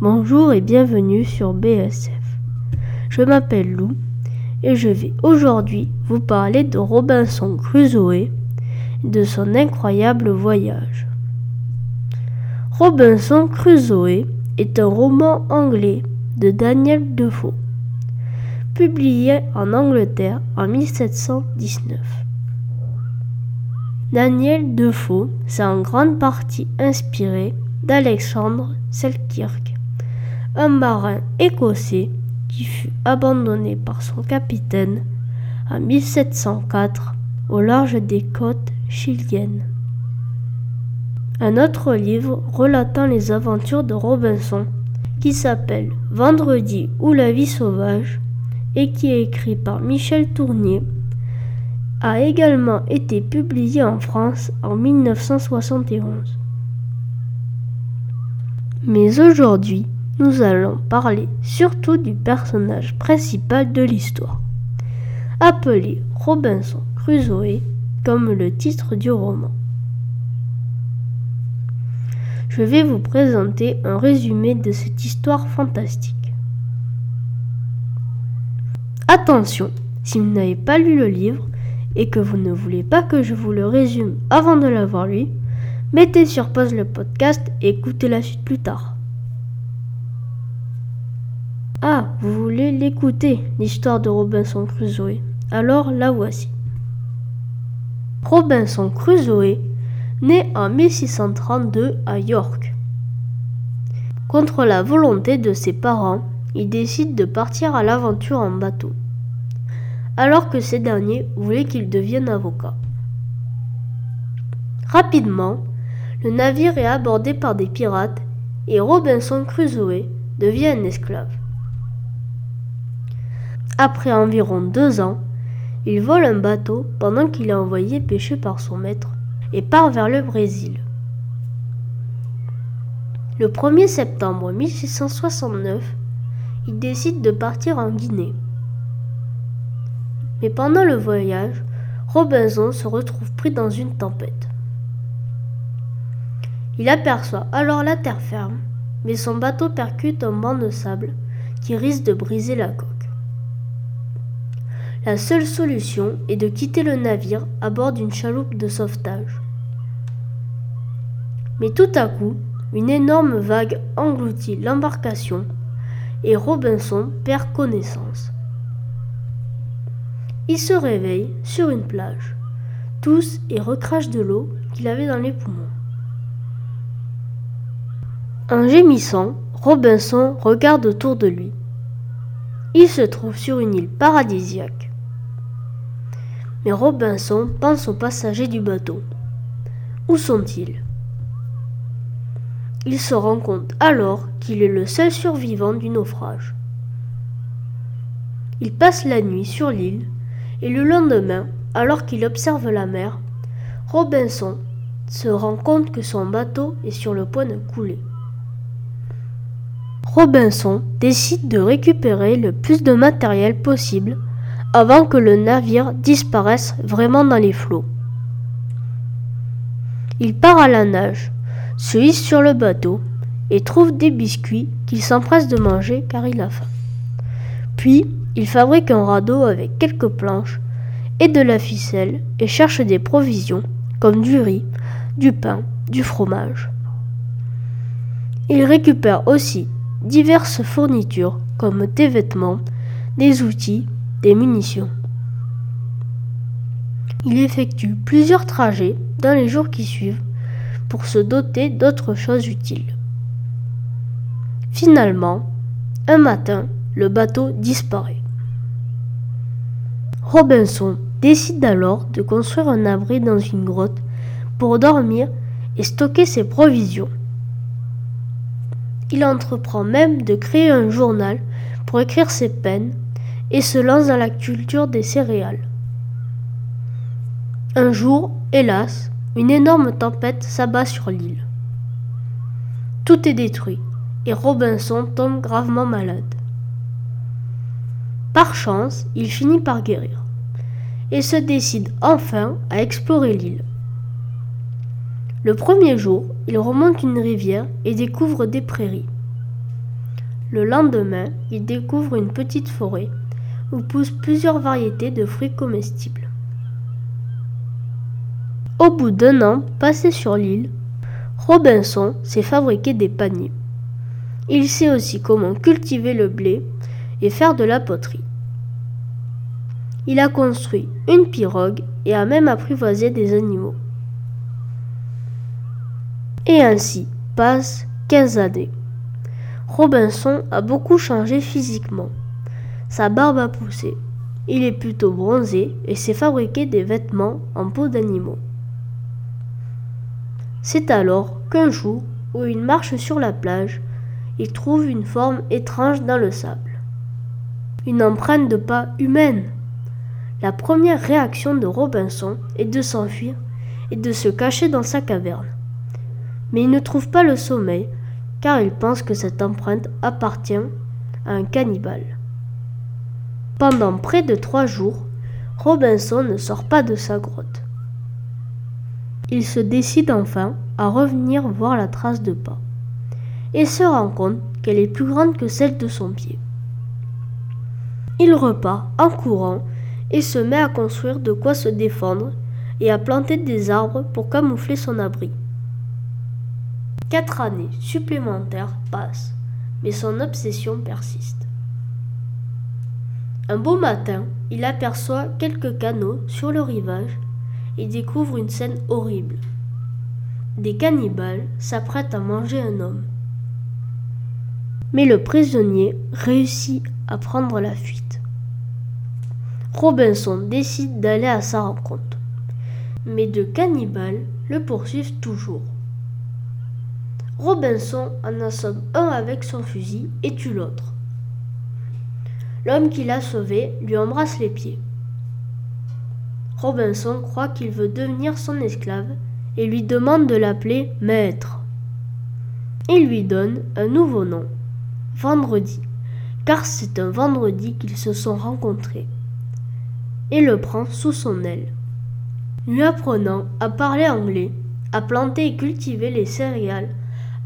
Bonjour et bienvenue sur BSF. Je m'appelle Lou et je vais aujourd'hui vous parler de Robinson Crusoe et de son incroyable voyage. Robinson Crusoe est un roman anglais de Daniel Defoe, publié en Angleterre en 1719. Daniel Defoe s'est en grande partie inspiré d'Alexandre Selkirk, un marin écossais qui fut abandonné par son capitaine en 1704 au large des côtes chiliennes. Un autre livre relatant les aventures de Robinson, qui s'appelle Vendredi ou la vie sauvage, et qui est écrit par Michel Tournier, a également été publié en France en 1971. Mais aujourd'hui, nous allons parler surtout du personnage principal de l'histoire, appelé Robinson Crusoe comme le titre du roman. Je vais vous présenter un résumé de cette histoire fantastique. Attention, si vous n'avez pas lu le livre et que vous ne voulez pas que je vous le résume avant de l'avoir lu, Mettez sur pause le podcast et écoutez la suite plus tard. Ah, vous voulez l'écouter, l'histoire de Robinson Crusoe Alors la voici. Robinson Crusoe naît en 1632 à York. Contre la volonté de ses parents, il décide de partir à l'aventure en bateau, alors que ces derniers voulaient qu'il devienne avocat. Rapidement, le navire est abordé par des pirates et Robinson Crusoe devient un esclave. Après environ deux ans, il vole un bateau pendant qu'il est envoyé pêcher par son maître et part vers le Brésil. Le 1er septembre 1669, il décide de partir en Guinée. Mais pendant le voyage, Robinson se retrouve pris dans une tempête. Il aperçoit alors la terre ferme, mais son bateau percute un banc de sable qui risque de briser la coque. La seule solution est de quitter le navire à bord d'une chaloupe de sauvetage. Mais tout à coup, une énorme vague engloutit l'embarcation et Robinson perd connaissance. Il se réveille sur une plage, tousse et recrache de l'eau qu'il avait dans les poumons. En gémissant, Robinson regarde autour de lui. Il se trouve sur une île paradisiaque. Mais Robinson pense aux passagers du bateau. Où sont-ils? Il se rend compte alors qu'il est le seul survivant du naufrage. Il passe la nuit sur l'île et le lendemain, alors qu'il observe la mer, Robinson se rend compte que son bateau est sur le point de couler. Robinson décide de récupérer le plus de matériel possible avant que le navire disparaisse vraiment dans les flots. Il part à la nage, se hisse sur le bateau et trouve des biscuits qu'il s'empresse de manger car il a faim. Puis, il fabrique un radeau avec quelques planches et de la ficelle et cherche des provisions comme du riz, du pain, du fromage. Il récupère aussi diverses fournitures comme des vêtements, des outils, des munitions. Il effectue plusieurs trajets dans les jours qui suivent pour se doter d'autres choses utiles. Finalement, un matin, le bateau disparaît. Robinson décide alors de construire un abri dans une grotte pour dormir et stocker ses provisions. Il entreprend même de créer un journal pour écrire ses peines et se lance dans la culture des céréales. Un jour, hélas, une énorme tempête s'abat sur l'île. Tout est détruit et Robinson tombe gravement malade. Par chance, il finit par guérir et se décide enfin à explorer l'île. Le premier jour, il remonte une rivière et découvre des prairies. Le lendemain, il découvre une petite forêt où poussent plusieurs variétés de fruits comestibles. Au bout d'un an passé sur l'île, Robinson s'est fabriqué des paniers. Il sait aussi comment cultiver le blé et faire de la poterie. Il a construit une pirogue et a même apprivoisé des animaux. Et ainsi passent 15 années. Robinson a beaucoup changé physiquement. Sa barbe a poussé. Il est plutôt bronzé et s'est fabriqué des vêtements en peau d'animaux. C'est alors qu'un jour, où il marche sur la plage, il trouve une forme étrange dans le sable. Une empreinte de pas humaine. La première réaction de Robinson est de s'enfuir et de se cacher dans sa caverne. Mais il ne trouve pas le sommeil car il pense que cette empreinte appartient à un cannibale. Pendant près de trois jours, Robinson ne sort pas de sa grotte. Il se décide enfin à revenir voir la trace de pas et se rend compte qu'elle est plus grande que celle de son pied. Il repart en courant et se met à construire de quoi se défendre et à planter des arbres pour camoufler son abri. Quatre années supplémentaires passent, mais son obsession persiste. Un beau matin, il aperçoit quelques canaux sur le rivage et découvre une scène horrible. Des cannibales s'apprêtent à manger un homme. Mais le prisonnier réussit à prendre la fuite. Robinson décide d'aller à sa rencontre. Mais deux cannibales le poursuivent toujours. Robinson en assomme un avec son fusil et tue l'autre. L'homme qui l'a sauvé lui embrasse les pieds. Robinson croit qu'il veut devenir son esclave et lui demande de l'appeler maître. Il lui donne un nouveau nom, Vendredi, car c'est un vendredi qu'ils se sont rencontrés, et le prend sous son aile, lui apprenant à parler anglais, à planter et cultiver les céréales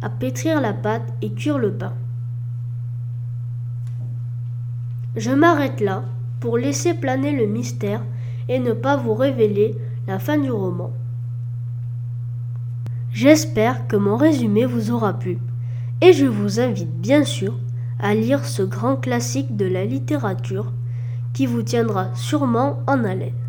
à pétrir la pâte et cuire le pain. Je m'arrête là pour laisser planer le mystère et ne pas vous révéler la fin du roman. J'espère que mon résumé vous aura plu et je vous invite bien sûr à lire ce grand classique de la littérature qui vous tiendra sûrement en haleine.